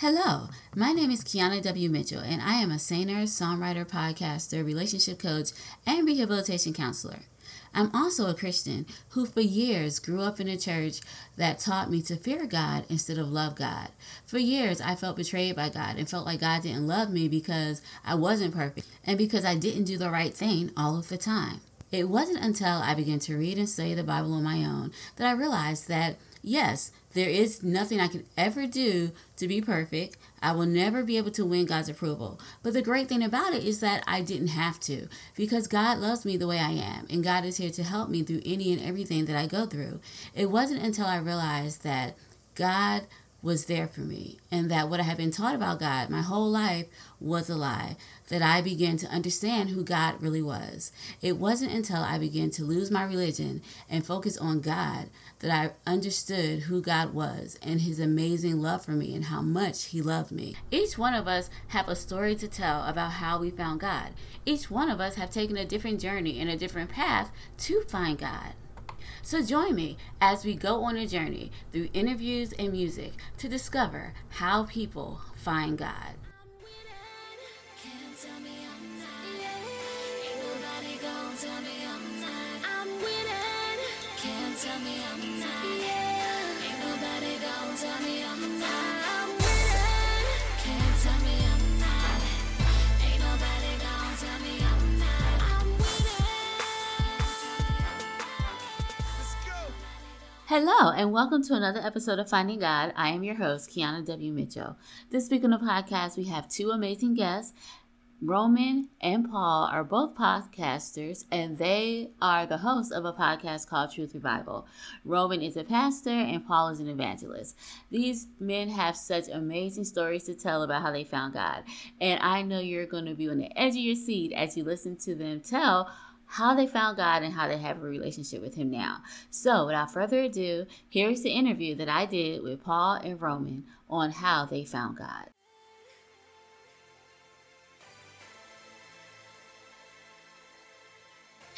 Hello, my name is Keana W. Mitchell, and I am a singer, songwriter, podcaster, relationship coach, and rehabilitation counselor. I'm also a Christian who, for years, grew up in a church that taught me to fear God instead of love God. For years, I felt betrayed by God and felt like God didn't love me because I wasn't perfect and because I didn't do the right thing all of the time. It wasn't until I began to read and study the Bible on my own that I realized that, yes, there is nothing I can ever do to be perfect. I will never be able to win God's approval. But the great thing about it is that I didn't have to because God loves me the way I am and God is here to help me through any and everything that I go through. It wasn't until I realized that God was there for me and that what I had been taught about God my whole life was a lie, that I began to understand who God really was. It wasn't until I began to lose my religion and focus on God that I understood who God was and his amazing love for me and how much he loved me. Each one of us have a story to tell about how we found God. Each one of us have taken a different journey and a different path to find God. So join me as we go on a journey through interviews and music to discover how people find God. Hello, and welcome to another episode of Finding God. I am your host, Keana W. Mitchell. This week on the podcast, we have two amazing guests. Roman and Paul are both podcasters, and they are the hosts of a podcast called Truth Revival. Roman is a pastor, and Paul is an evangelist. These men have such amazing stories to tell about how they found God, and I know you're going to be on the edge of your seat as you listen to them tell how they found God and how they have a relationship with Him now. So, without further ado, here's the interview that I did with Paul and Roman on how they found God.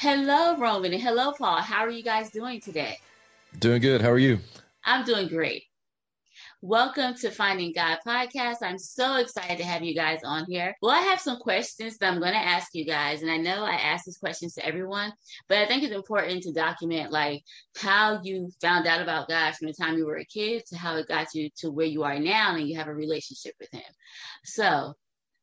Hello, Roman, and hello, Paul. How are you guys doing today? Doing good. How are you? I'm doing great. Welcome to Finding God podcast. I'm so excited to have you guys on here. Well, I have some questions that I'm going to ask you guys, and I know I ask these questions to everyone, but I think it's important to document like how you found out about God from the time you were a kid to how it got you to where you are now and you have a relationship with Him. So,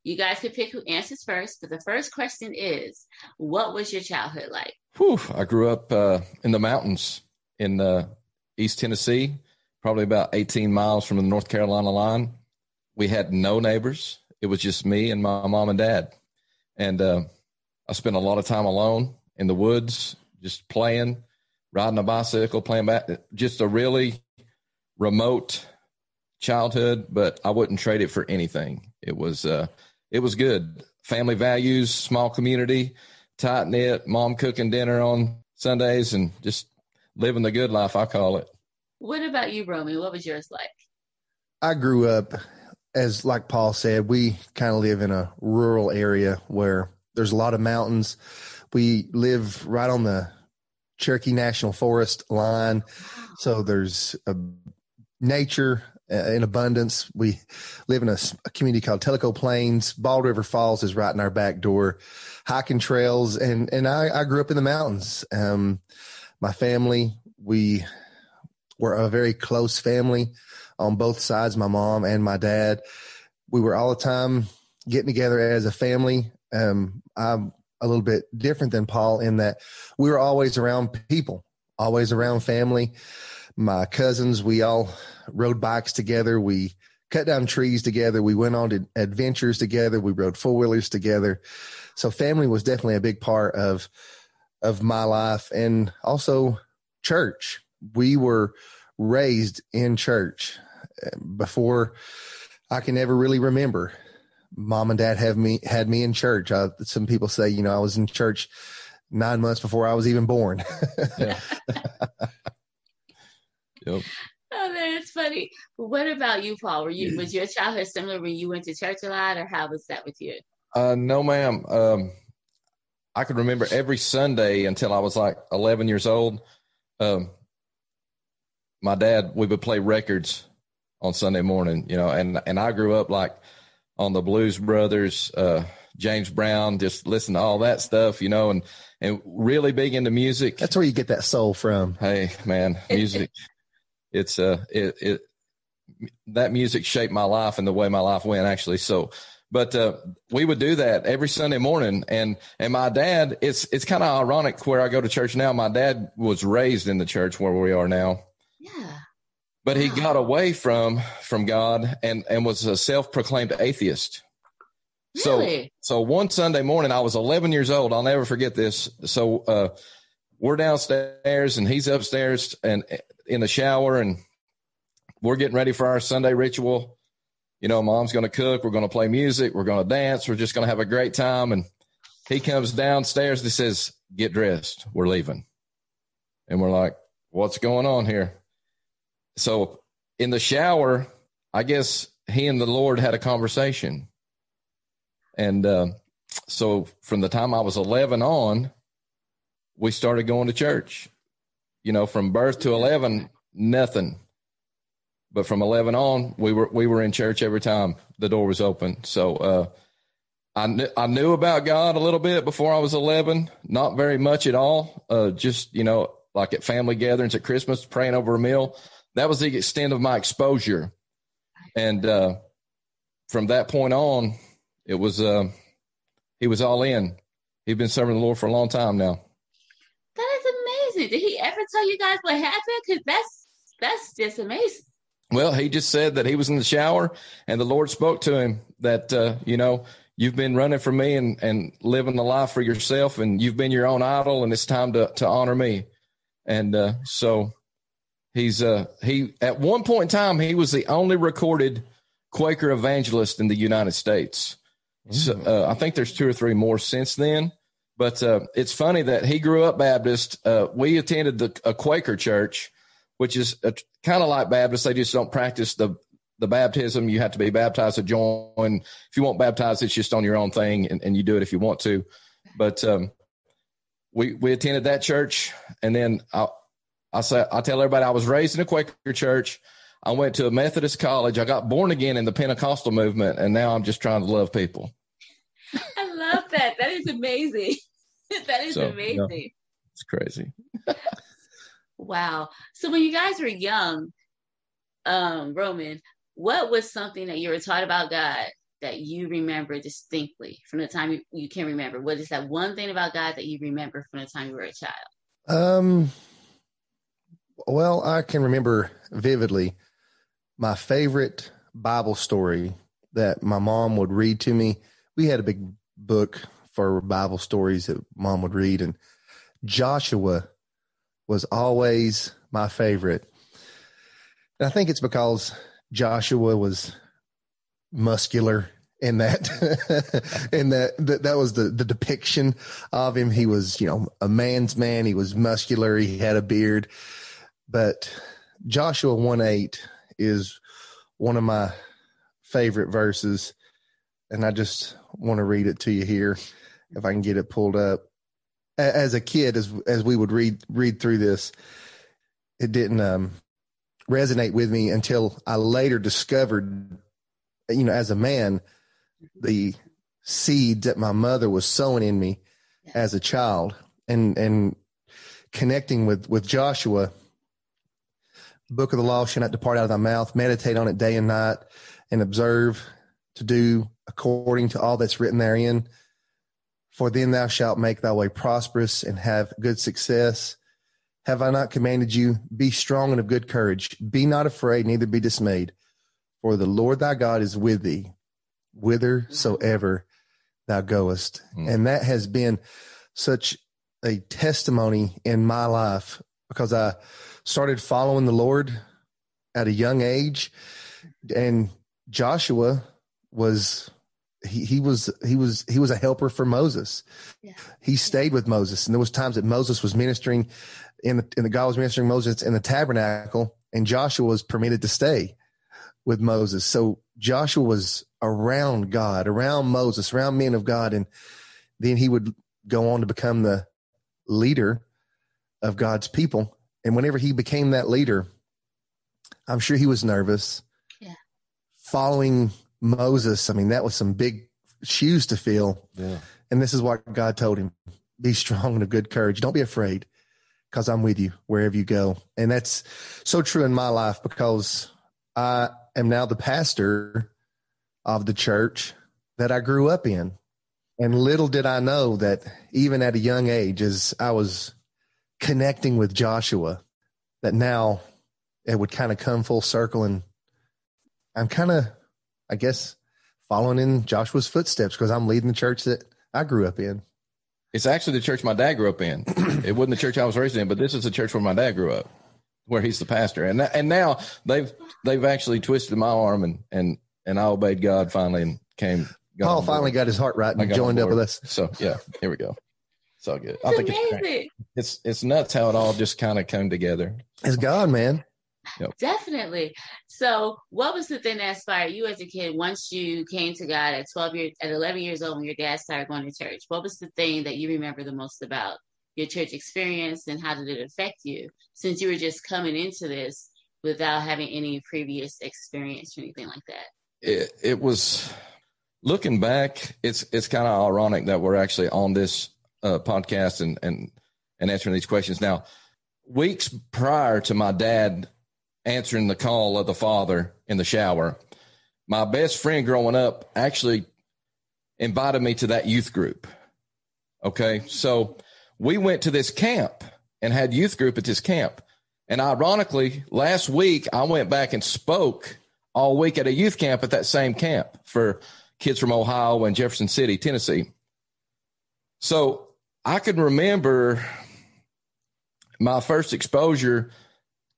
you guys can pick who answers first, but the first question is, what was your childhood like? Whew, I grew up uh, in the mountains in uh, East Tennessee probably about 18 miles from the North Carolina line. We had no neighbors. It was just me and my mom and dad. And uh, I spent a lot of time alone in the woods, just playing, riding a bicycle, playing back. Just a really remote childhood, but I wouldn't trade it for anything. It was uh, it was good. Family values, small community, tight knit, mom cooking dinner on Sundays, and just living the good life. I call it. What about you, Romy? What was yours like? I grew up, as like Paul said, we kind of live in a rural area where there's a lot of mountains. We live right on the Cherokee National Forest line. So there's a nature uh, in abundance. We live in a, a, community called Tellico Plains. Bald River Falls is right in our back door. Hiking trails, and and I, I grew up in the mountains. Um, my family, we we're a very close family on both sides, my mom and my dad. We were all the time getting together as a family. Um, I'm a little bit different than Paul in that we were always around people, always around family. My cousins, we all rode bikes together. We cut down trees together. We went on to adventures together. We rode four wheelers together. So family was definitely a big part of of my life and also church we were raised in church before I can ever really remember. Mom and dad have me had me in church. Uh, some people say, you know, I was in church nine months before I was even born. yeah. yep. Oh, that's funny. What about you, Paul? Were you was your childhood similar when you went to church a lot, or how was that with you? Uh, no, ma'am. Um, I could remember every Sunday until I was like 11 years old. Um, my dad, we would play records on Sunday morning, you know, and, and I grew up like on the Blues Brothers, uh, James Brown, just listen to all that stuff, you know, and, and really big into music. That's where you get that soul from. Hey, man, music. It's, uh, it, it, that music shaped my life and the way my life went actually. So, but, uh, we would do that every Sunday morning. And, and my dad, it's, it's kind of ironic where I go to church now. My dad was raised in the church where we are now. Yeah. But he got away from, from God and, and was a self-proclaimed atheist. Really? So, so one Sunday morning, I was 11 years old. I'll never forget this. So, uh, we're downstairs and he's upstairs and in the shower and we're getting ready for our Sunday ritual. You know, mom's going to cook. We're going to play music. We're going to dance. We're just going to have a great time. And he comes downstairs and says, get dressed. We're leaving. And we're like, what's going on here? So in the shower, I guess he and the Lord had a conversation. And uh, so from the time I was 11 on, we started going to church. You know, from birth to 11, nothing. But from 11 on, we were we were in church every time the door was open. So uh, I knew I knew about God a little bit before I was 11, not very much at all. Uh, just you know, like at family gatherings at Christmas, praying over a meal. That was the extent of my exposure, and uh, from that point on, it was uh, he was all in. He'd been serving the Lord for a long time now. That is amazing. Did he ever tell you guys what happened? Because that's that's just amazing. Well, he just said that he was in the shower and the Lord spoke to him that uh, you know you've been running from me and and living the life for yourself and you've been your own idol and it's time to to honor me. And uh, so he's uh he at one point in time he was the only recorded Quaker evangelist in the United States. So, uh, I think there's two or three more since then. But uh, it's funny that he grew up Baptist. Uh, we attended the, a Quaker church, which is kind of like Baptist. They just don't practice the the baptism. You have to be baptized to join. If you want baptized, it's just on your own thing, and, and you do it if you want to. But um, we we attended that church, and then I I say I tell everybody I was raised in a Quaker church. I went to a Methodist college. I got born again in the Pentecostal movement, and now I'm just trying to love people. I love that. That is amazing. that is so, amazing. Yeah, it's crazy. wow. So when you guys were young, um, Roman, what was something that you were taught about God that you remember distinctly from the time you, you can remember? What is that one thing about God that you remember from the time you were a child? Um, well, I can remember vividly my favorite Bible story that my mom would read to me. We had a big book for Bible stories that mom would read, and Joshua was always my favorite. And I think it's because Joshua was muscular in that in that, that that was the the depiction of him. He was you know a man's man. He was muscular. He had a beard. But joshua 1 8 is one of my favorite verses. And i just want to read it to you here if I can get it pulled up. As a kid, as as we would read read through this, it didn't um, resonate with me until I later discovered, you know, as a man, the seeds that my mother was sowing in me as a child, and and connecting with with Joshua. Book of the law shall not depart out of thy mouth. Meditate on it day and night, and observe to do according to all that's written therein for then thou shalt make thy way prosperous and have good success. Have I not commanded you? Be strong and of good courage. Be not afraid, neither be dismayed. For the Lord thy God is with thee, whithersoever thou goest. Mm. And that has been such a testimony in my life because I started following the Lord at a young age. And Joshua was he, he was he was he was a helper for Moses. Yeah. He stayed with Moses, and there was times that Moses was ministering in the in the God was ministering Moses in the tabernacle, and Joshua was permitted to stay with Moses. So Joshua was around God, around Moses, around men of God, and then he would go on to become the leader of God's people. And whenever he became that leader, I'm sure he was nervous. following Moses, I mean, that was some big shoes to fill. Yeah. And this is what God told him be strong and of good courage. Don't be afraid because I'm with you wherever you go. And that's so true in my life because I am now the pastor of the church that I grew up in. And little did I know that even at a young age, as I was connecting with Joshua, that now it would kind of come full circle. And I'm kind of, I guess, following in Joshua's footsteps because I'm leading the church that I grew up in. It's actually the church my dad grew up in. it wasn't the church I was raised in, but this is the church where my dad grew up, where he's the pastor. And and now they've they've actually twisted my arm and and and I obeyed God finally and came. Paul finally got his heart right and joined up with us. So yeah, here we go. It's all good. It's I think amazing. it's it's it's nuts how it all just kind of came together. It's God, man. Yep. Definitely. So, what was the thing that inspired you as a kid once you came to God at 12 years, at 11 years old when your dad started going to church? What was the thing that you remember the most about your church experience and how did it affect you since you were just coming into this without having any previous experience or anything like that? It, it was looking back, it's, it's kind of ironic that we're actually on this uh, podcast and, and, and answering these questions now. Weeks prior to my dad answering the call of the father in the shower. My best friend growing up actually invited me to that youth group. Okay. So we went to this camp and had youth group at this camp. And ironically, last week I went back and spoke all week at a youth camp at that same camp for kids from Ohio and Jefferson City, Tennessee. So I can remember my first exposure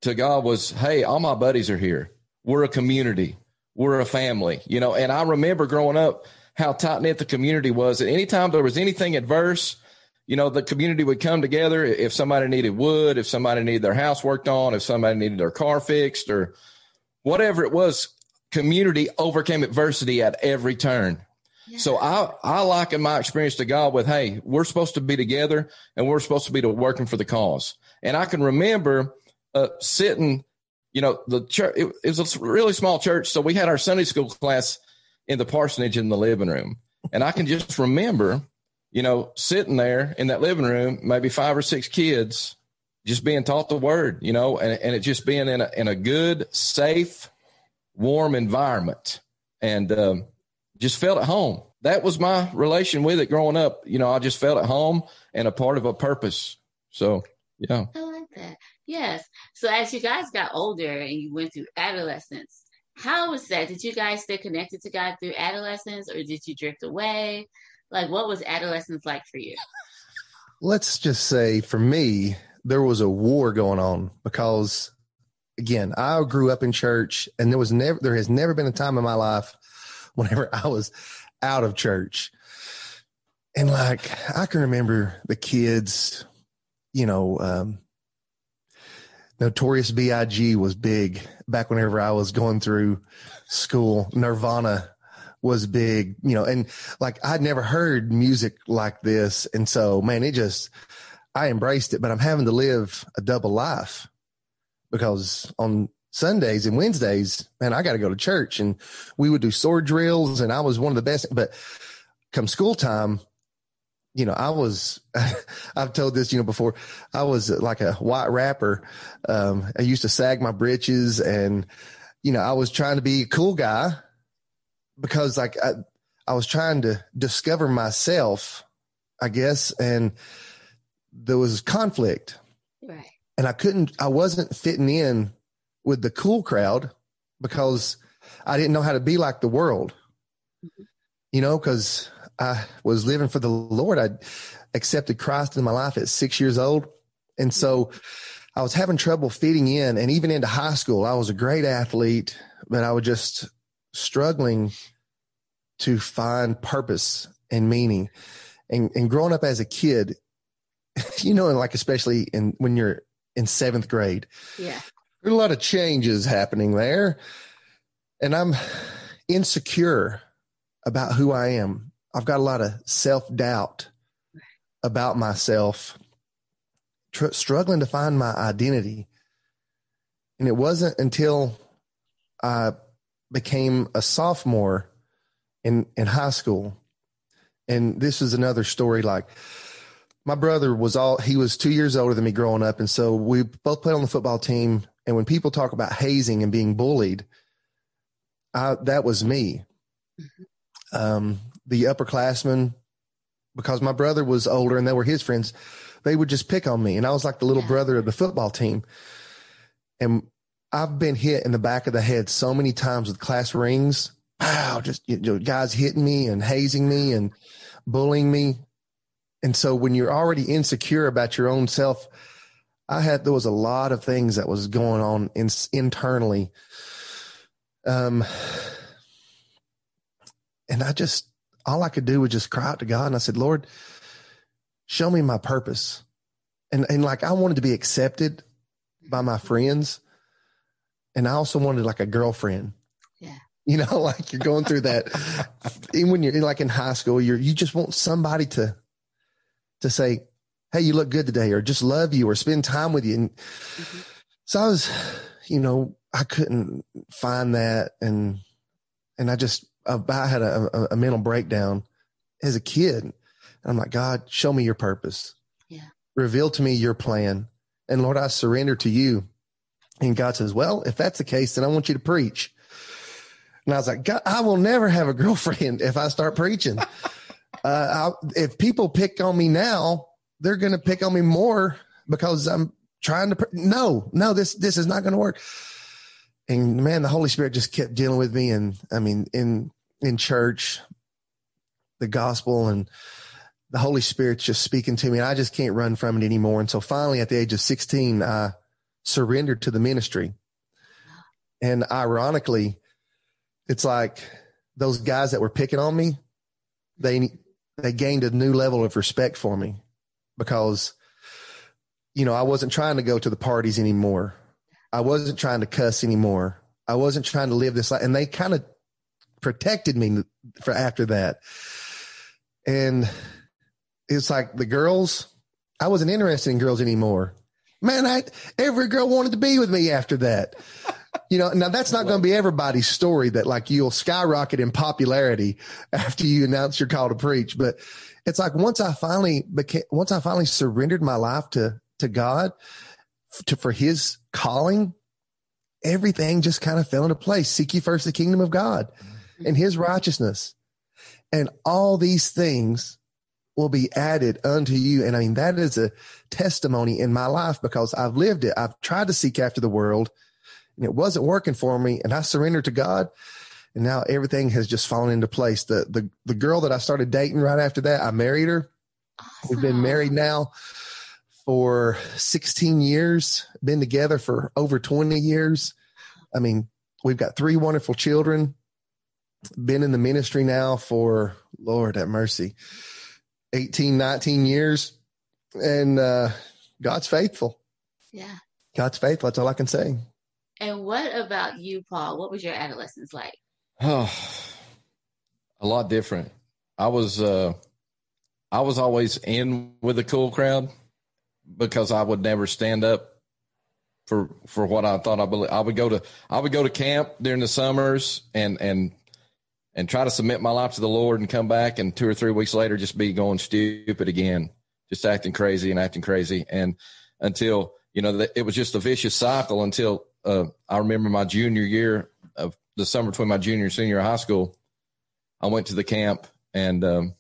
to God was, hey, all my buddies are here. We're a community. We're a family, you know. And I remember growing up how tight knit the community was. And anytime there was anything adverse, you know, the community would come together. If somebody needed wood, if somebody needed their house worked on, if somebody needed their car fixed, or whatever it was, community overcame adversity at every turn. Yeah. So I, I liken my experience to God with, hey, we're supposed to be together and we're supposed to be to working for the cause. And I can remember uh, sitting, you know, the church, it, it, was a really small church. So we had our Sunday school class in the parsonage in the living room. And I can just remember, you know, sitting there in that living room, maybe five or six kids just being taught the word, you know, and, and it just being in a, in a good, safe, warm environment and um, just felt at home. That was my relation with it growing up. You know, I just felt at home and a part of a purpose. So, yeah. I like that. Yes. So as you guys got older and you went through adolescence, how was that? Did you guys stay connected to God through adolescence or did you drift away? Like what was adolescence like for you? Let's just say for me, there was a war going on because again, I grew up in church and there was never there has never been a time in my life whenever I was out of church. And like I can remember the kids, you know, um, Notorious B.I.G. was big back whenever I was going through school. Nirvana was big, you know, and like I'd never heard music like this. And so, man, it just, I embraced it, but I'm having to live a double life because on Sundays and Wednesdays, man, I got to go to church and we would do sword drills and I was one of the best. But come school time, you know, I was, I've told this, you know, before I was like a white rapper. Um, I used to sag my britches and, you know, I was trying to be a cool guy because like I, I was trying to discover myself, I guess. And there was conflict. Right. And I couldn't, I wasn't fitting in with the cool crowd because I didn't know how to be like the world, mm-hmm. you know, cause I was living for the Lord. I accepted Christ in my life at six years old. And so I was having trouble fitting in. And even into high school, I was a great athlete, but I was just struggling to find purpose and meaning. And, and growing up as a kid, you know, and like especially in when you're in seventh grade, yeah, there's a lot of changes happening there, and I'm insecure about who I am. I've got a lot of self doubt about myself, tr- struggling to find my identity. And it wasn't until I became a sophomore in in high school, and this is another story. Like my brother was all he was two years older than me growing up, and so we both played on the football team. And when people talk about hazing and being bullied, I, that was me. Mm-hmm. Um, the upperclassmen, because my brother was older and they were his friends, they would just pick on me, and I was like the little yeah. brother of the football team. And I've been hit in the back of the head so many times with class rings. Wow, just you know, guys hitting me and hazing me and bullying me. And so when you're already insecure about your own self, I had there was a lot of things that was going on in, internally. Um, and I just all I could do was just cry out to God, and I said, "Lord, show me my purpose." And and like I wanted to be accepted by my friends, and I also wanted like a girlfriend. Yeah. You know, like you're going through that. even when you're like in high school, you're you just want somebody to to say, Hey, you look good today, or just love you or spend time with you. And mm-hmm. so I was, you know, I couldn't find that. And, and I just, I had a, a, mental breakdown as a kid. And I'm like, God, show me your purpose. Yeah. Reveal to me your plan. And Lord, I surrender to you. And God says, well, if that's the case, then I want you to preach. And I was like, God, I will never have a girlfriend if I start preaching. uh, if people pick on me now, they're going to pick on me more because I'm trying to. Pre- no, no, this this is not going to work. And man, the Holy Spirit just kept dealing with me, and I mean, in in church, the gospel and the Holy Spirit's just speaking to me, and I just can't run from it anymore. And so finally, at the age of 16, I surrendered to the ministry. And ironically, it's like those guys that were picking on me, they they gained a new level of respect for me because you know, I wasn't trying to go to the parties anymore. I wasn't trying to cuss anymore. I wasn't trying to live this life. And they kind of protected me for after that. And it's like the girls, I wasn't interested in girls anymore. Man, I every girl wanted to be with me after that. You know, now that's not going to be everybody's story that like you'll skyrocket in popularity after you announce your call to preach. But it's like once I finally became, once I finally surrendered my life to, to God to, for his calling, everything just kind of fell into place. Seek ye first the kingdom of God and his righteousness and all these things will be added unto you. And I mean, that is a testimony in my life because I've lived it. I've tried to seek after the world and it wasn't working for me. And I surrendered to God. And now everything has just fallen into place. The, the, the girl that I started dating right after that, I married her. Awesome. We've been married now for 16 years, been together for over 20 years. I mean, we've got three wonderful children, been in the ministry now for Lord have mercy, 18, 19 years. And uh, God's faithful. Yeah. God's faithful. That's all I can say. And what about you, Paul? What was your adolescence like? Oh, a lot different. I was uh I was always in with the cool crowd because I would never stand up for for what I thought I believe. I would go to I would go to camp during the summers and and and try to submit my life to the Lord and come back and two or three weeks later just be going stupid again, just acting crazy and acting crazy and until you know it was just a vicious cycle until uh, I remember my junior year of the summer between my junior and senior high school. I went to the camp and um,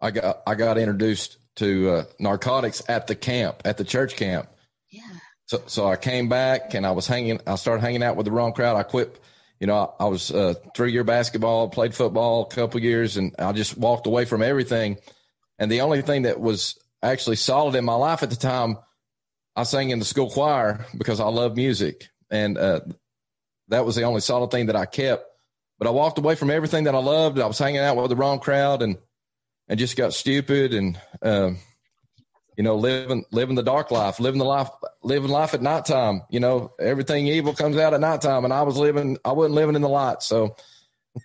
I got I got introduced to uh, narcotics at the camp at the church camp. Yeah. So so I came back and I was hanging. I started hanging out with the wrong crowd. I quit. You know, I, I was uh, three year basketball, played football a couple years, and I just walked away from everything. And the only thing that was actually solid in my life at the time I sang in the school choir because I love music, and uh, that was the only solid thing that I kept. But I walked away from everything that I loved. I was hanging out with the wrong crowd, and and just got stupid, and uh, you know, living living the dark life, living the life, living life at nighttime. You know, everything evil comes out at nighttime, and I was living, I wasn't living in the light, so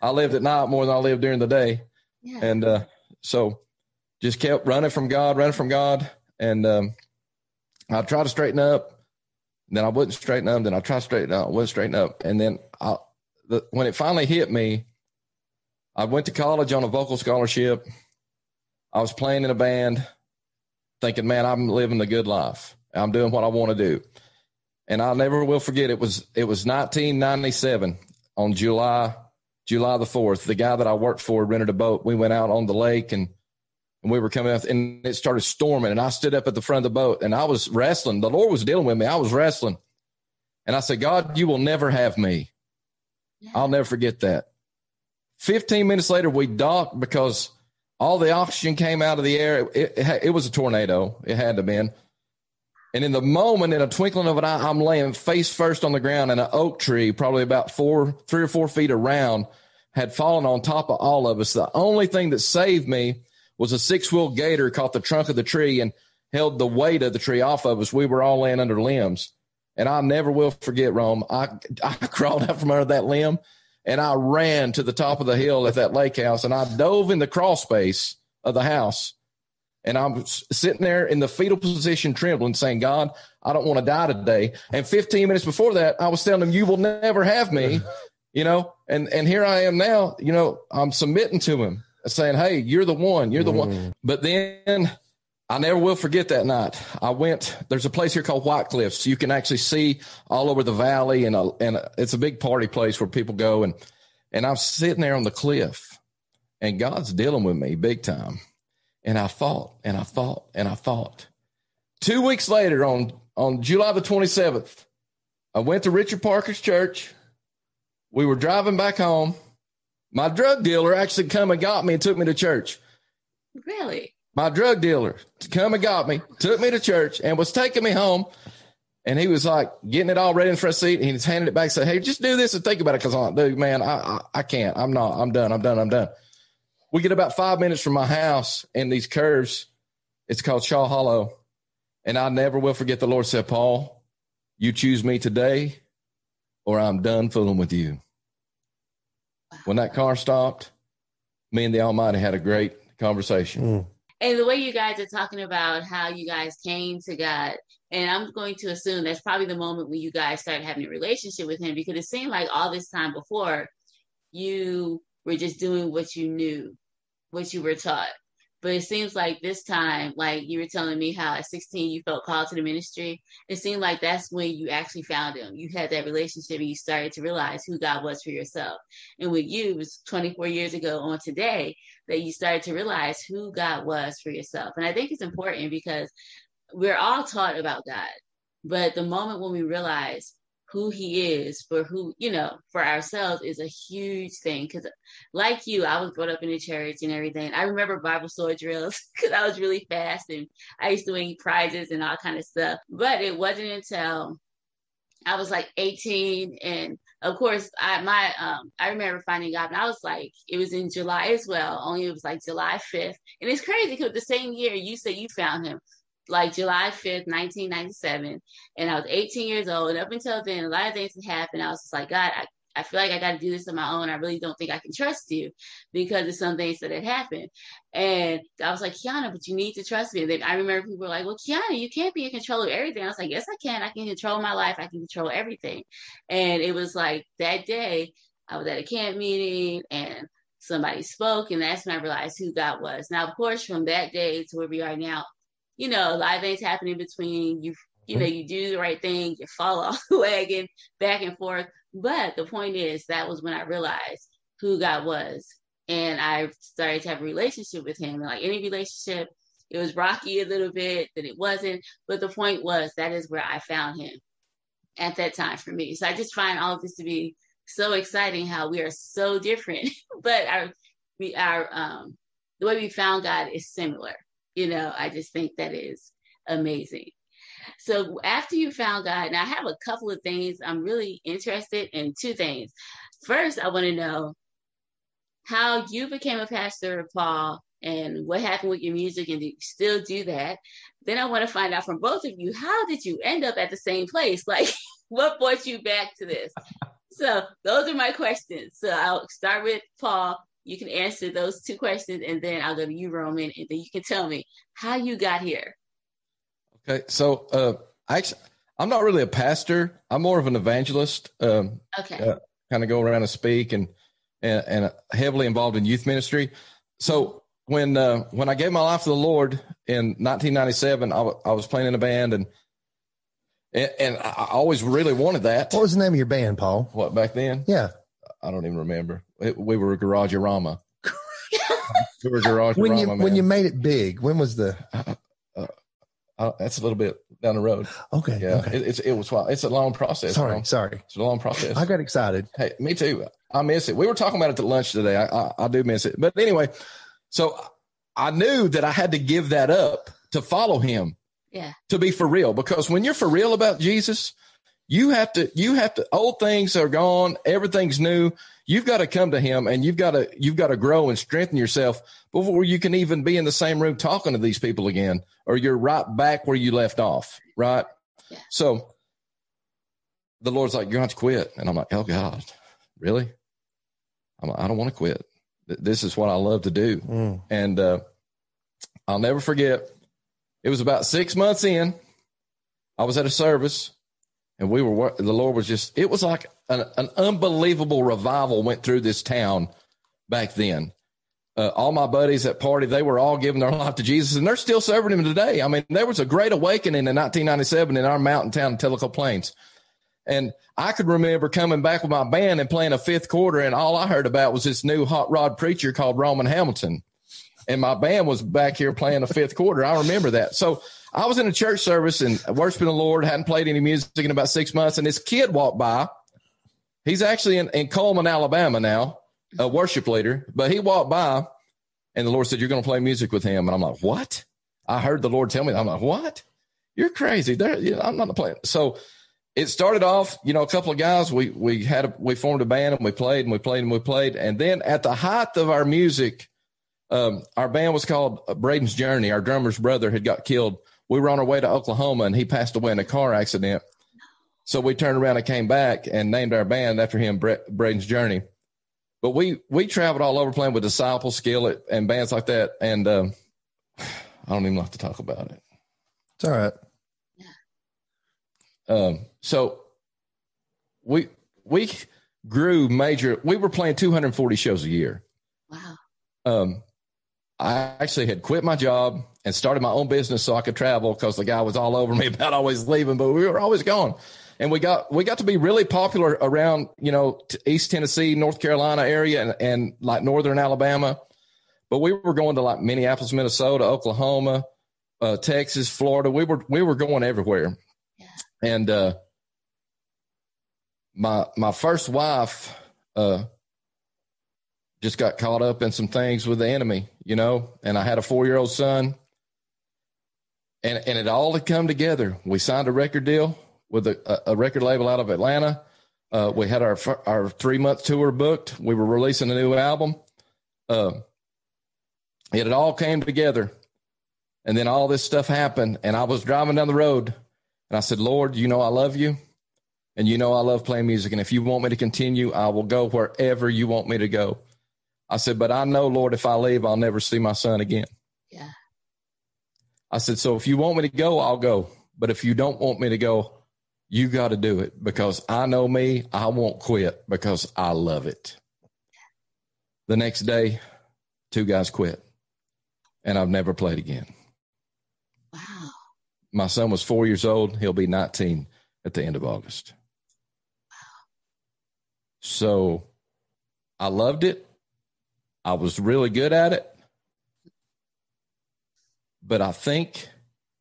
I lived at night more than I lived during the day, yeah. and uh, so just kept running from God, running from God, and um, I tried to straighten up. Then I wouldn't straighten up. Then I tried to straighten up. I wouldn't straighten up. And then I, the, when it finally hit me, I went to college on a vocal scholarship. I was playing in a band, thinking, man, I'm living the good life. I'm doing what I want to do. And I never will forget it was it was 1997 on July July the 4th. The guy that I worked for rented a boat. We went out on the lake and and we were coming up and it started storming and I stood up at the front of the boat and I was wrestling. The Lord was dealing with me. I was wrestling. And I said, God, you will never have me. I'll never forget that. 15 minutes later, we docked because all the oxygen came out of the air. It, it, it was a tornado. It had to have been. And in the moment, in a twinkling of an eye, I'm laying face first on the ground and an oak tree, probably about four, three or four feet around, had fallen on top of all of us. The only thing that saved me was a six wheel gator caught the trunk of the tree and held the weight of the tree off of us. We were all laying under limbs. And I never will forget, Rome. I, I crawled out from under that limb and I ran to the top of the hill at that lake house and I dove in the crawl space of the house. And I'm sitting there in the fetal position, trembling, saying, God, I don't want to die today. And 15 minutes before that, I was telling him, You will never have me, you know, and, and here I am now, you know, I'm submitting to him saying, Hey, you're the one, you're the mm. one. But then I never will forget that night. I went, there's a place here called White Cliffs. You can actually see all over the valley and, a, and a, it's a big party place where people go. And, and I'm sitting there on the cliff and God's dealing with me big time. And I fought and I fought and I fought. Two weeks later on, on July the 27th, I went to Richard Parker's church. We were driving back home my drug dealer actually come and got me and took me to church. Really? My drug dealer come and got me, took me to church, and was taking me home. And he was like getting it all ready in the front seat. And he's handing it back, said, Hey, just do this and think about it. Cause I'm dude, man, I, I, I can't. I'm not. I'm done. I'm done. I'm done. We get about five minutes from my house in these curves. It's called Shaw Hollow. And I never will forget the Lord said, Paul, you choose me today or I'm done fooling with you. When that car stopped, me and the Almighty had a great conversation. Mm. And the way you guys are talking about how you guys came to God, and I'm going to assume that's probably the moment when you guys started having a relationship with Him because it seemed like all this time before you were just doing what you knew, what you were taught. But it seems like this time, like you were telling me how at 16 you felt called to the ministry. It seemed like that's when you actually found him. You had that relationship and you started to realize who God was for yourself. And with you, it was 24 years ago on today that you started to realize who God was for yourself. And I think it's important because we're all taught about God. But the moment when we realize who he is for who you know for ourselves is a huge thing. Because like you i was brought up in the church and everything. I remember bible sword drills because i was really fast and i used to win prizes and all kind of stuff. But it wasn't until i was like 18 and of course i my um i remember finding god and i was like it was in july as well only it was like july 5th and it's crazy because the same year you said you found him like July 5th, 1997. And I was 18 years old. And up until then, a lot of things had happened. I was just like, God, I, I feel like I got to do this on my own. I really don't think I can trust you because of some things that had happened. And I was like, Keana, but you need to trust me. And then I remember people were like, well, Keana, you can't be in control of everything. I was like, yes, I can. I can control my life. I can control everything. And it was like that day I was at a camp meeting and somebody spoke and that's when I realized who God was. Now, of course, from that day to where we are now, you know, a lot of things happening between you, you know, you do the right thing, you fall off the wagon, back and forth. But the point is, that was when I realized who God was. And I started to have a relationship with him. And like any relationship, it was rocky a little bit, then it wasn't. But the point was, that is where I found him at that time for me. So I just find all of this to be so exciting how we are so different, but our, we, our, um, the way we found God is similar you know, I just think that is amazing. So after you found God, now I have a couple of things I'm really interested in two things. First, I want to know how you became a pastor, of Paul, and what happened with your music, and do you still do that? Then I want to find out from both of you how did you end up at the same place? Like, what brought you back to this? so those are my questions. So I'll start with Paul you can answer those two questions and then I'll go to you, Roman, and then you can tell me how you got here. Okay. So uh, I actually, I'm not really a pastor. I'm more of an evangelist. Um, Okay. Yeah. kind of go around and speak and and, and heavily involved in youth ministry. So when uh, when I gave my life to the Lord in 1997, I, w- I was playing in a band and and, and I I always really wanted that. What was the name of your band, Paul? What back then? Yeah. I don't even remember. It, we were Garageorama. we were Garageorama. When you man. when you made it big, when was the Uh, that's a little bit down the road. okay? Yeah, Okay. it, it's it was it's a long process. sorry, bro. sorry. it's a long process. I got excited. Hey, me too. I miss it. We were talking about it at lunch today. I, I, I do miss it. But anyway, so I knew that I had to give that up to follow him, Yeah. to be for real. Because when you're for real about Jesus, you have to, you have to, old things are gone. Everything's new. You've got to come to him and you've got to, you've got to grow and strengthen yourself before you can even be in the same room talking to these people again, or you're right back where you left off. Right. Yeah. So the Lord's like, you're going to have to quit. And I'm like, oh God, really? I'm like, I don't want to quit. This is what I love to do. Mm. And uh, I'll never forget, it was about six months in. I was at a service and we were, the Lord was just, it was like an, an unbelievable revival went through this town back then. Uh, all my buddies at party, they were all giving their life to Jesus and they're still serving him today. I mean, there was a great awakening in 1997 in our mountain town, in Tellico Plains. And I could remember coming back with my band and playing a fifth quarter, and all I heard about was this new hot rod preacher called Roman Hamilton. And my band was back here playing a fifth quarter. I remember that. So I was in a church service and worshiping the Lord, hadn't played any music in about six months, and this kid walked by. He's actually in, in Cullman, Alabama now, a worship leader, but he walked by and the Lord said, You're going to play music with him. And I'm like, What? I heard the Lord tell me. I'm like, What? You're crazy. There, you know, I'm not playing. So it started off, you know, a couple of guys. We we had a, we formed a band and we played and we played and we played. And then at the height of our music, um, our band was called Braden's Journey. Our drummer's brother had got killed. We were on our way to Oklahoma and he passed away in a car accident. So we turned around and came back and named our band after him, Bra- Braden's Journey. But we we traveled all over playing with Disciple, Skillet, and bands like that. And um, I don't even like to talk about it. It's all right. Um, so we we grew major. We were playing 240 shows a year. Wow. Um, I actually had quit my job and started my own business so I could travel because the guy was all over me about always leaving, but we were always gone. And we got we got to be really popular around you know t- East Tennessee, North Carolina area, and, and like Northern Alabama. But we were going to like Minneapolis, Minnesota, Oklahoma, uh, Texas, Florida. We were we were going everywhere. Yeah. And uh, my my first wife uh, just got caught up in some things with the enemy, you know. And I had a four year old son, and and it all had come together. We signed a record deal with a, a record label out of Atlanta. Uh, we had our our three month tour booked. We were releasing a new album. Uh, it had all came together, and then all this stuff happened. And I was driving down the road, and I said, "Lord, you know I love you, and you know I love playing music. And if you want me to continue, I will go wherever you want me to go." I said, "But I know, Lord, if I leave, I'll never see my son again." Yeah. I said, "So if you want me to go, I'll go. But if you don't want me to go, you got to do it because I know me. I won't quit because I love it. The next day, two guys quit, and I've never played again. Wow. My son was four years old. He'll be 19 at the end of August. Wow. So I loved it. I was really good at it. But I think,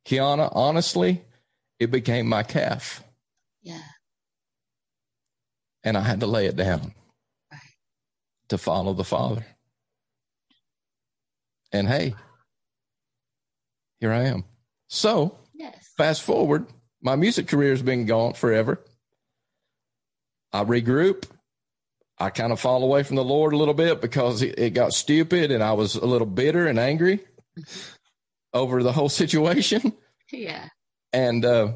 Keana, honestly, it became my calf. Yeah. and I had to lay it down Right. to follow the Father. And hey, here I am. So, Yes. fast forward, my music career has been gone forever. I regroup. I kind of fall away from the Lord a little bit because it, it got stupid and I was a little bitter and angry mm-hmm. Over the whole situation. Yeah. and uh,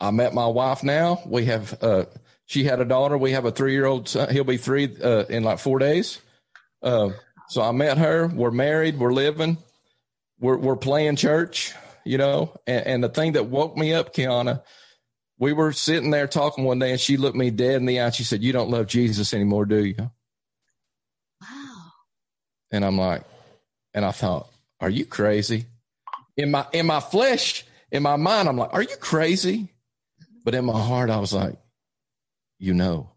I met my wife now. We have uh, she had a daughter. We have a three year old son. He'll be three uh, in like four days. Uh, so I met her. We're married. We're living. We're we're playing church. you know. And, and the thing that woke me up, Keana, we were sitting there talking one day, and she looked me dead in the eye. And she said, "You don't love Jesus anymore, do you?" Wow. And I'm like, and I thought, "Are you crazy?" In my in my flesh, in my mind, I'm like, "Are you crazy?" But in my heart, I was like, "You know."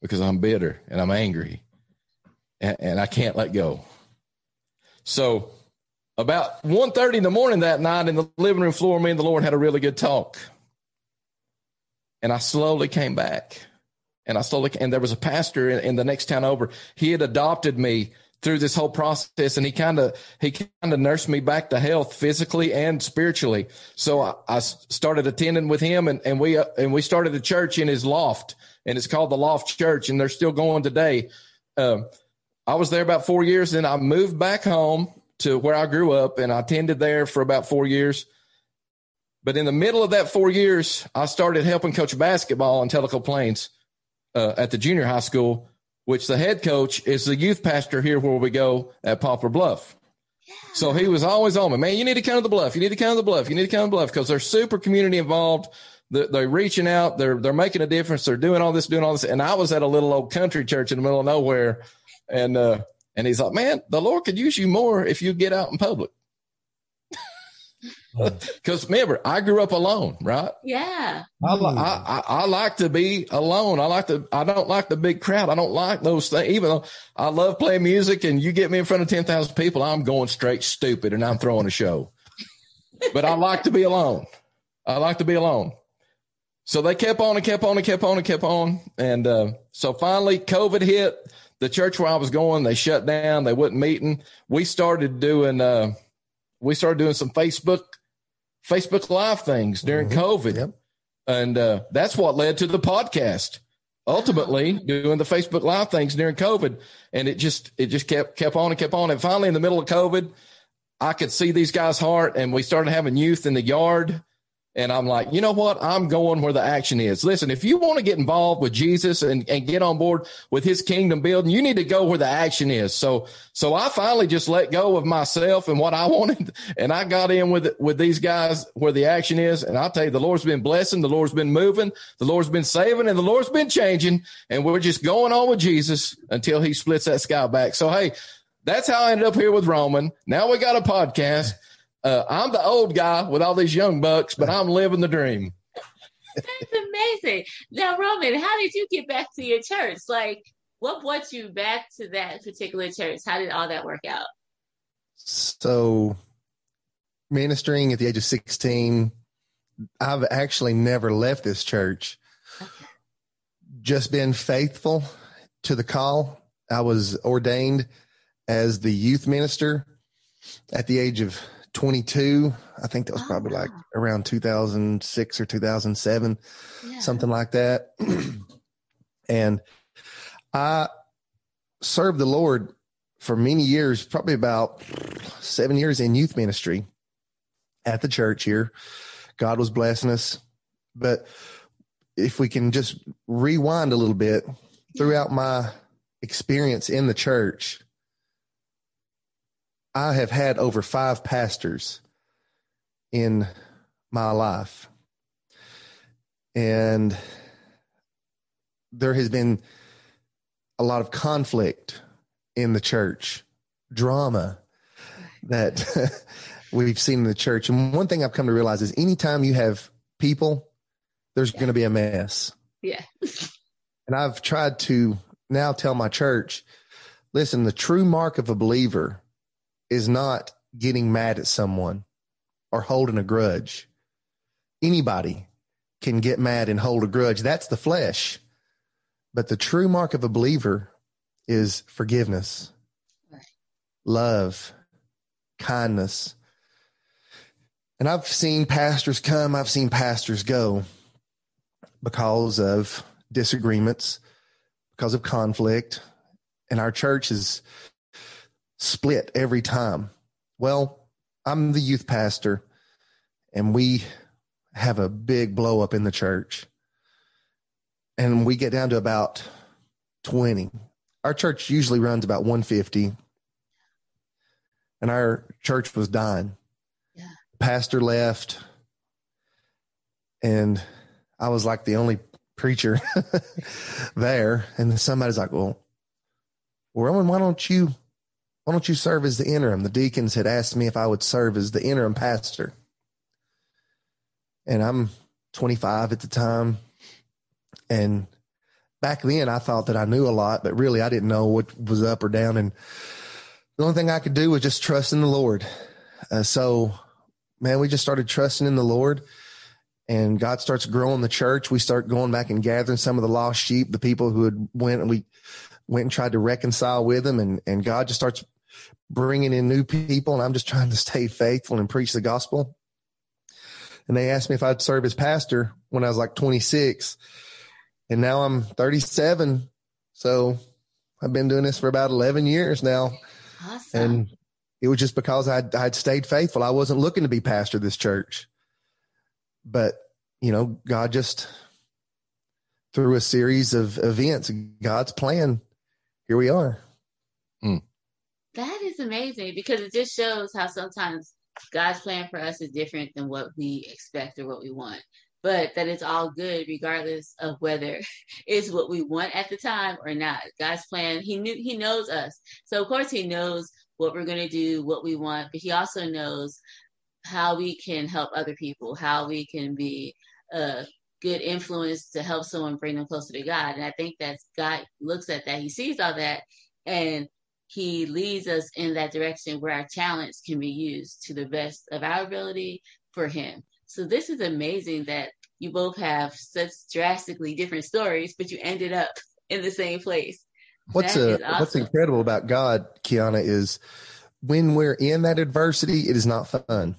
because I'm bitter and I'm angry and, and I can't let go. So about 1.30 in the morning that night in the living room floor, me and the Lord had a really good talk. And I slowly came back. And I slowly, and there was a pastor in, in the next town over. He had adopted me through this whole process and he kind of he kind of nursed me back to health physically and spiritually. So I, I, started attending with him and, and we uh, and we started a church in his loft and it's called the loft church and they're still going today. Um, i was there about four years and i moved back home to where i grew up and i attended there for about four years. But in the middle of that four years i started helping coach basketball in tellico plains uh, at the junior high school which the head coach is the youth pastor here where we go at Poplar Bluff. So he was always on me, man. You need to come to the bluff. You need to come to the bluff. You need to come to the bluff because they're super community involved. They're, they're, reaching out. They're they're making a difference. They're doing all this, doing all this. And I was at a little old country church in the middle of nowhere, and uh, and he's like, man, the Lord could use you more if you get out in public. Because remember, I grew up alone, right? Yeah. I, I, I, like to be alone. I like to. I don't like the big crowd. I don't like those things. Even though I love playing music, and you get me in front of ten thousand people, I'm going straight stupid, and I'm throwing a show. but I like to be alone. I like to be alone. So they kept on and kept on and kept on and kept on, and uh, so finally, COVID hit. The church where I was going, they shut down. They wasn't meeting. We started doing. Uh, we started doing some Facebook Facebook Live things during mm-hmm. COVID. Yep. And uh, that's what led to the podcast. Ultimately, doing the Facebook Live things during COVID, and it just it just kept kept on and kept on. And finally, in the middle of COVID, I could see these guys' heart, and we started having youth in the yard and I'm like, you know what? I'm going where the action is. Listen, if you want to get involved with Jesus and, and get on board with his kingdom building, you need to go where the action is. So, so I finally just let go of myself and what I wanted. And I got in with, with these guys where the action is. And I'll tell you, the Lord's been blessing. The Lord's been moving. The Lord's been saving and the Lord's been changing. And we're just going on with Jesus until he splits that sky back. So, hey, that's how I ended up here with Roman. Now we got a podcast. Uh, I'm the old guy with all these young bucks, but I'm living the dream. That's amazing. Now, Roman, how did you get back to your church? Like, what brought you back to that particular church? How did all that work out? So, ministering at the age of 16, I've actually never left this church. Okay. Just been faithful to the call. I was ordained as the youth minister at the age of 22. I think that was oh, probably oh, like around 2006 or 2007, yeah. something like that. and I served the Lord for many years, probably about seven years in youth ministry at the church here. God was blessing us. But if we can just rewind a little bit throughout my experience in the church, I have had over five pastors in my life. And there has been a lot of conflict in the church, drama that we've seen in the church. And one thing I've come to realize is anytime you have people, there's yeah. going to be a mess. Yeah. and I've tried to now tell my church listen, the true mark of a believer is not getting mad at someone or holding a grudge. Anybody can get mad and hold a grudge. That's the flesh. But the true mark of a believer is forgiveness, love, kindness. And I've seen pastors come, I've seen pastors go because of disagreements, because of conflict. And our church is split every time. Well, I'm the youth pastor, and we have a big blow up in the church. And we get down to about 20. Our church usually runs about 150. And our church was dying. Yeah. pastor left, and I was like the only preacher there. And somebody's like, "Well, Roman, why don't you why don't you serve as the interim?" The deacons had asked me if I would serve as the interim pastor, and I'm 25 at the time, and back then I thought that I knew a lot, but really I didn't know what was up or down. And the only thing I could do was just trust in the Lord. Uh, so, man, we just started trusting in the Lord and God starts growing the church. We start going back and gathering some of the lost sheep, the people who had went and we went and tried to reconcile with them. And, and God just starts bringing in new people. And I'm just trying to stay faithful and preach the gospel. And they asked me if I'd serve as pastor when I was like 26 and now I'm 37. So I've been doing this for about 11 years now. Awesome. And it was just because I'd, I'd stayed faithful. I wasn't looking to be pastor of this church, but you know, God just through a series of events, God's plan, here we are. Mm. That is amazing because it just shows how sometimes God's plan for us is different than what we expect or what we want but that it's all good regardless of whether it's what we want at the time or not. God's plan, he knew he knows us. So of course he knows what we're going to do, what we want, but he also knows how we can help other people, how we can be a good influence to help someone bring them closer to God. And I think that God looks at that, he sees all that and he leads us in that direction where our talents can be used to the best of our ability for him. So this is amazing that you both have such drastically different stories, but you ended up in the same place. What's uh, awesome. what's incredible about God, Keana, is when we're in that adversity, it is not fun.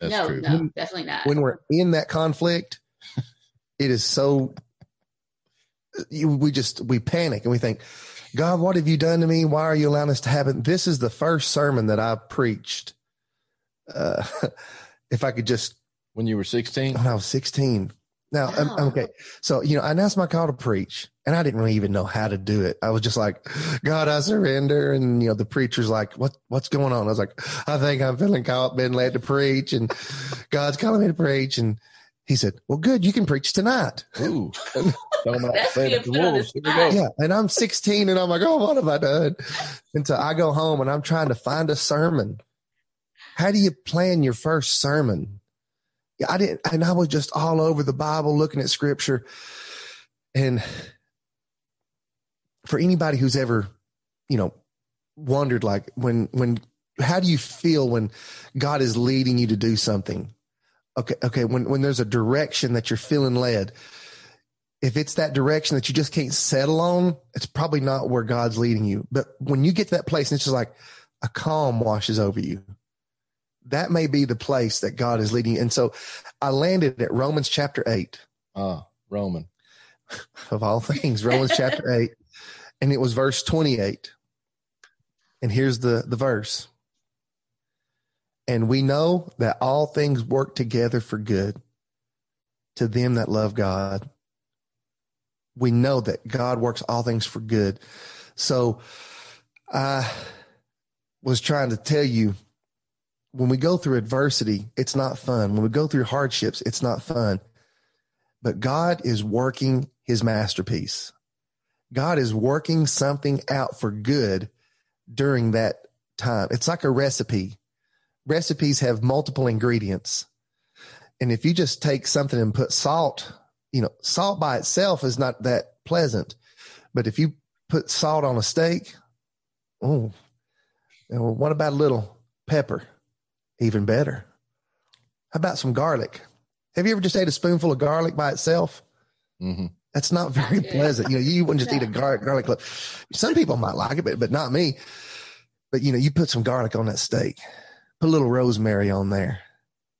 That's no, true. no, when, definitely not. When we're in that conflict, it is so. You, we just we panic and we think, God, what have you done to me? Why are you allowing this to happen? This is the first sermon that I preached. Uh, if I could just when you were 16? When I was 16. Now, um, okay. So, you know, I announced my call to preach and I didn't really even know how to do it. I was just like, God, I surrender. And, you know, the preacher's like, what, what's going on? I was like, I think I'm feeling called, been led to preach and God's calling me to preach. And he said, well, good. You can preach tonight. Ooh. yeah. And I'm 16 and I'm like, oh, what have I done? And so I go home and I'm trying to find a sermon. How do you plan your first sermon? I didn't, and I was just all over the Bible looking at scripture. And for anybody who's ever, you know, wondered like when, when, how do you feel when God is leading you to do something? Okay. Okay. When, when there's a direction that you're feeling led, if it's that direction that you just can't settle on, it's probably not where God's leading you. But when you get to that place and it's just like a calm washes over you, that may be the place that God is leading. you And so I landed at Romans chapter 8. Ah, Roman. Of all things, Romans chapter 8. And it was verse 28. And here's the, the verse. And we know that all things work together for good to them that love God. We know that God works all things for good. So I was trying to tell you when we go through adversity, it's not fun. When we go through hardships, it's not fun. But God is working his masterpiece. God is working something out for good during that time. It's like a recipe. Recipes have multiple ingredients. And if you just take something and put salt, you know, salt by itself is not that pleasant. But if you put salt on a steak, oh, well, what about a little pepper? even better. How about some garlic? Have you ever just ate a spoonful of garlic by itself? Mm-hmm. That's not very pleasant. You know, you wouldn't just eat a garlic, garlic clove. Some people might like it, but, but not me. But you know, you put some garlic on that steak, put a little rosemary on there.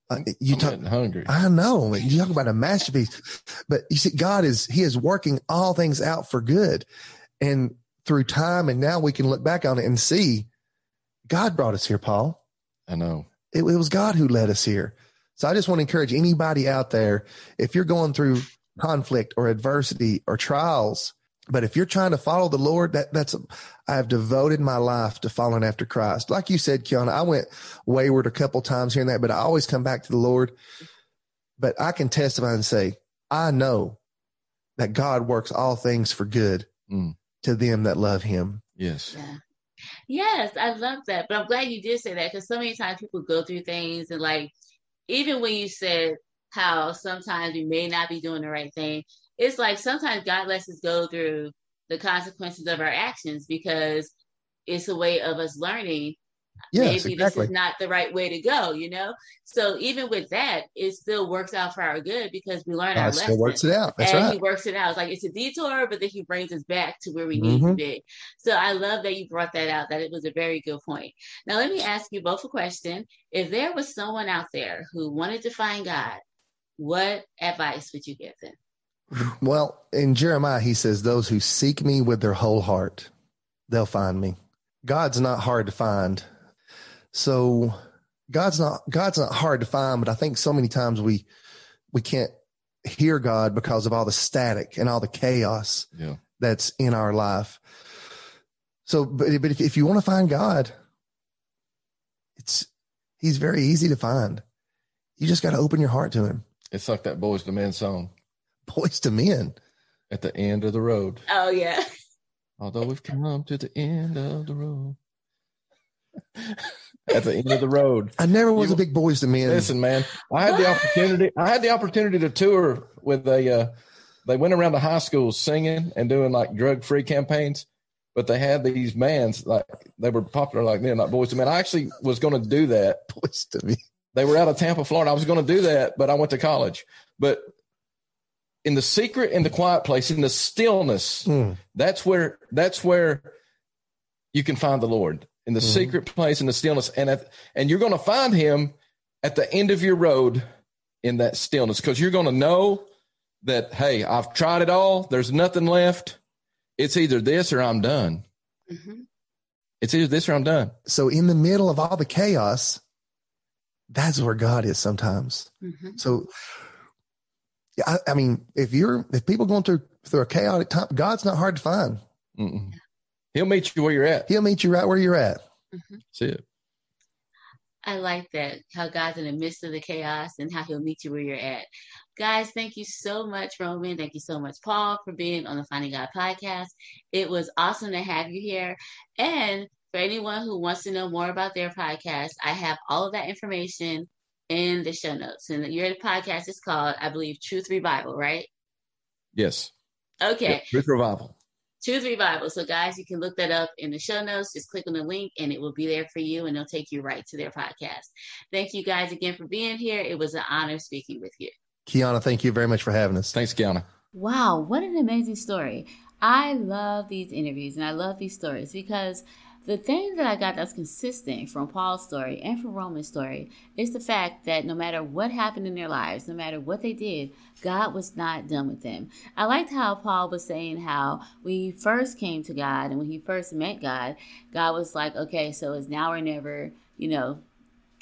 Uh, you I'm talk hungry. I know. You talk about a masterpiece, but you see, God is He is working all things out for good, and through time, and now we can look back on it and see God brought us here, Paul. I know. It, it was God who led us here. So I just want to encourage anybody out there, if you're going through conflict or adversity or trials, But if you're trying to follow the Lord, that that's I have devoted my life to following after Christ. Like you said, Keana, I went wayward a couple times here and there, but I always come back to the Lord. But I can testify and say, I know that God works all things for good Mm. to them that love him. Yes. Yeah. Yes, I love that. But I'm glad you did say that because so many times people go through things and like even when you said how sometimes we may not be doing the right thing, it's like sometimes God lets us go through the consequences of our actions because it's a way of us learning Yes, maybe exactly. this is not the right way to go, you know? So even with that, it still works out for our good because we learn our God lesson. works it out. That's and right. he works it out. It's like it's a detour, but then he brings us back to where we need to Mhm. be. So I love that you brought that out. That it was a very good point. Now let me ask you both a question. If there was someone out there who wanted to find God, what advice would you give them? Well, in Jeremiah, he says, Those who seek me with their whole heart, they'll find me. God's not hard to find. So God's not God's not hard to find, but I think so many times we we can't hear God because of all the static and all the chaos Yeah. that's in our life. So, but, but if, if you want to find God, it's He's very easy to find. You just got to open your heart to Him. It's like that Boys Men song Boyz II Men. at the end of the road. Oh yeah. Although we've come to the end of the road. at the end of the road. I never was You- a big Boyz II Men. Listen, man, I had the opportunity. I had the opportunity to tour with a. Uh, they went around the high schools singing and doing like drug free campaigns, but they had these bands like they were popular like them, like Boyz II Men. I actually was going to do that. Boyz II Men. They were out of Tampa, Florida. I was going to do that, but I went to college. But in the secret, in the quiet place, in the stillness, Mm. that's where that's where you can find the Lord in the Mhm. secret place in the stillness, and at, and you're going to find Him at the end of your road in that stillness because you're going to know that hey, I've tried it all. There's nothing left. It's either this or I'm done. Mhm. It's either this or I'm done. So in the middle of all the chaos, that's where God is sometimes. Mhm. So yeah, I, I mean, if you're if people going through through a chaotic time, God's not hard to find. Mm-mm. He'll meet you where you're at. He'll meet you right where you're at. Mm-hmm. That's it. I like that, how God's in the midst of the chaos and how he'll meet you where you're at. Guys, thank you so much, Roman. Thank you so much, Paul, for being on the Finding God podcast. It was awesome to have you here. And for anyone who wants to know more about their podcast, I have all of that information in the show notes. And your podcast is called, I believe, Truth Revival, right? Yes. Okay. Yep. Truth revival. Truth Revival. So, guys, you can look that up in the show notes. Just click on the link and it will be there for you and it'll take you right to their podcast. Thank you guys again for being here. It was an honor speaking with you. Keana, thank you very much for having us. Thanks, Keana. Wow, what an amazing story. I love these interviews and I love these stories because the thing that I got that's consistent from Paul's story and from Roman's story is the fact that no matter what happened in their lives, no matter what they did, God was not done with them. I liked how Paul was saying how when he first came to God and when he first met God, God was like, okay, so it's now or never, you know,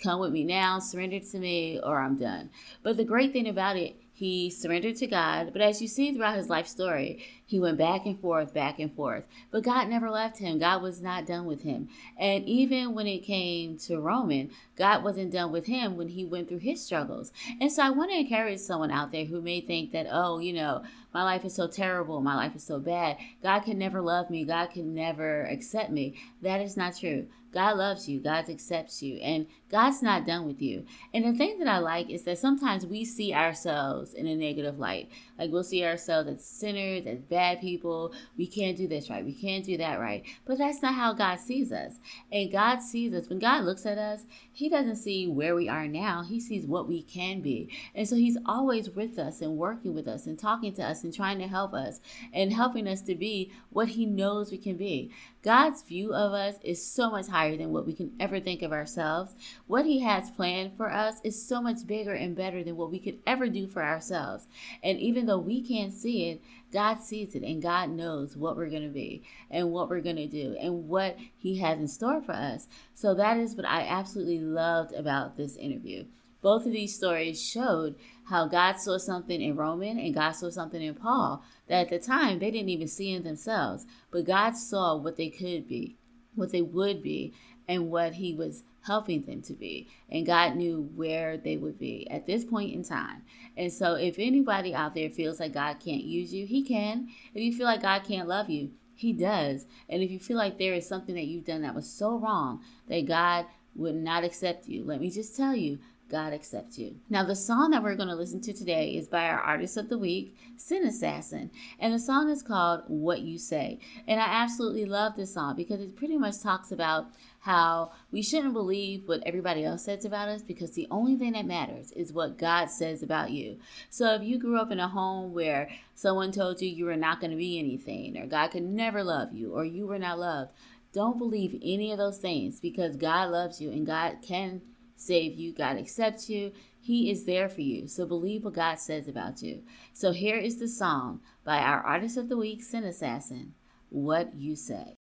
come with me now, surrender to me, or I'm done. But the great thing about it, he surrendered to God. But as you see throughout his life story, he went back and forth, back and forth. But God never left him. God was not done with him. And even when it came to Roman, God wasn't done with him when he went through his struggles. And so I want to encourage someone out there who may think that, oh, you know, my life is so terrible, my life is so bad. God can never love me, God can never accept me. That is not true. God loves you, God accepts you, and God's not done with you. And the thing that I like is that sometimes we see ourselves in a negative light. Like we'll see ourselves as sinners, as bad people. We can't do this right, we can't do that right. But that's not how God sees us. And God sees us. When God looks at us, He doesn't see where we are now, He sees what we can be. And so He's always with us and working with us and talking to us and trying to help us and helping us to be what He knows we can be. God's view of us is so much higher than what we can ever think of ourselves. What He has planned for us is so much bigger and better than what we could ever do for ourselves. And even though we can't see it, God sees it and God knows what we're going to be and what we're going to do and what He has in store for us. So that is what I absolutely loved about this interview. both of these stories showed how God saw something in Roman and God saw something in Paul that at the time they didn't even see in themselves, but God saw what they could be, what they would be, and what He was helping them to be. And God knew where they would be at this point in time. And so, if anybody out there feels like God can't use you, He can. If you feel like God can't love you, He does. And if you feel like there is something that you've done that was so wrong that God would not accept you, let me just tell you, God accepts you. Now, the song that we're going to listen to today is by our artist of the week, Sin Assassin. And the song is called What You Say. And I absolutely love this song because it pretty much talks about how we shouldn't believe what everybody else says about us because the only thing that matters is what God says about you. So if you grew up in a home where someone told you you were not going to be anything, or God could never love you, or you were not loved, don't believe any of those things because God loves you and God can save you, God accepts you. He is there for you. So believe what God says about you. So here is the song by our artist of the week, Sin Assassin, What You Say.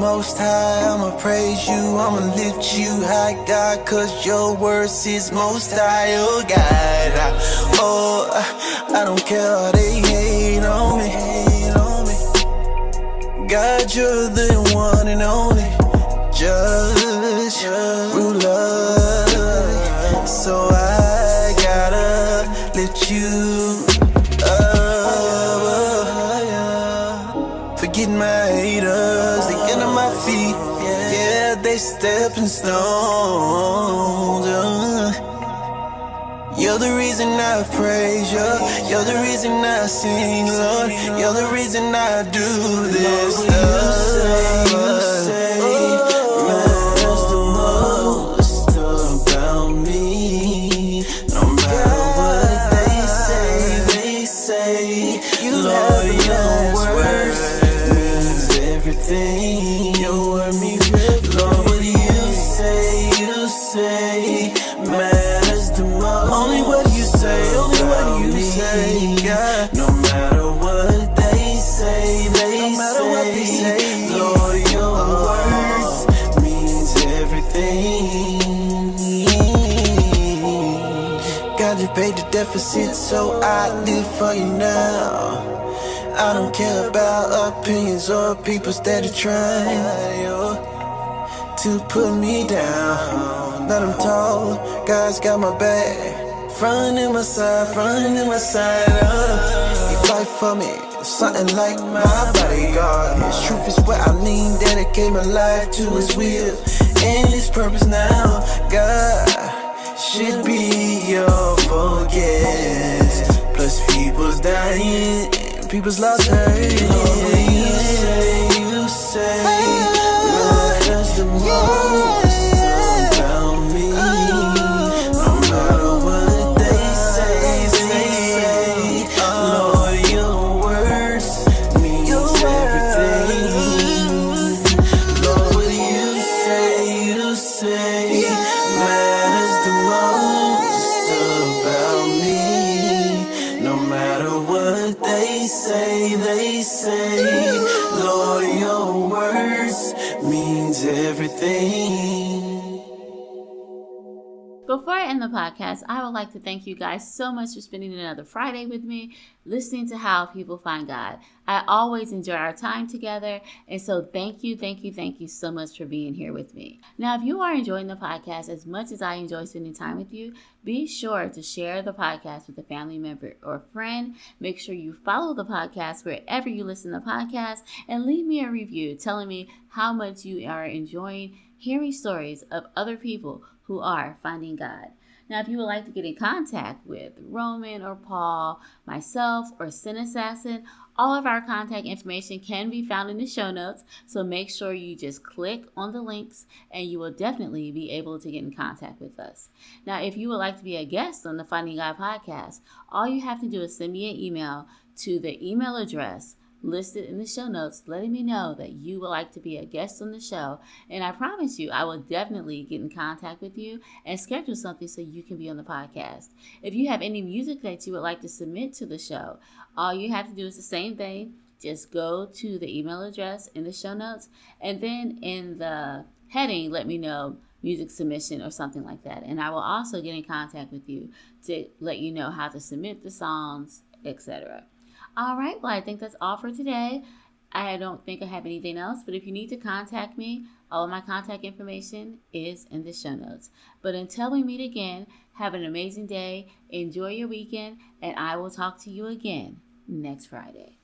Most high, I'ma praise you, I'ma lift you high, God, cause your words is most high, oh God. I, oh, I don't care how they hate on me. God, you're the one and only judge, ruler. So I stones. You're the reason I praise you. You're the reason I sing, Lord. You're the reason I do this stuff. Deficit, so I live for you now. I don't care about opinions or people that are trying to put me down. But I'm tall, God's got my back. Front in my side, front in my side. Uh, fight for me, something like my bodyguard. His truth is what I lean, dedicate my life to His will and His purpose now. God should be your focus. Plus, people's dying, people's lost hurt. You say, you say, matters the most. The podcast, I would like to thank you guys so much for spending another Friday with me, listening to how people find God. I always enjoy our time together, and so thank you, thank you, thank you so much for being here with me. Now, if you are enjoying the podcast as much as I enjoy spending time with you, be sure to share the podcast with a family member or friend. Make sure you follow the podcast wherever you listen to podcasts and leave me a review telling me how much you are enjoying hearing stories of other people who are finding God. Now, if you would like to get in contact with Roman or Paul, myself, or Sin Assassin, all of our contact information can be found in the show notes. So make sure you just click on the links and you will definitely be able to get in contact with us. Now, if you would like to be a guest on the Finding God podcast, all you have to do is send me an email to the email address listed in the show notes letting me know that you would like to be a guest on the show. And I promise you, I will definitely get in contact with you and schedule something so you can be on the podcast. If you have any music that you would like to submit to the show, all you have to do is the same thing. Just go to the email address in the show notes and then in the heading, let me know music submission or something like that. And I will also get in contact with you to let you know how to submit the songs, etc. All right, well, I think that's all for today. I don't think I have anything else, but if you need to contact me, all of my contact information is in the show notes. But until we meet again, have an amazing day, enjoy your weekend, and I will talk to you again next Friday.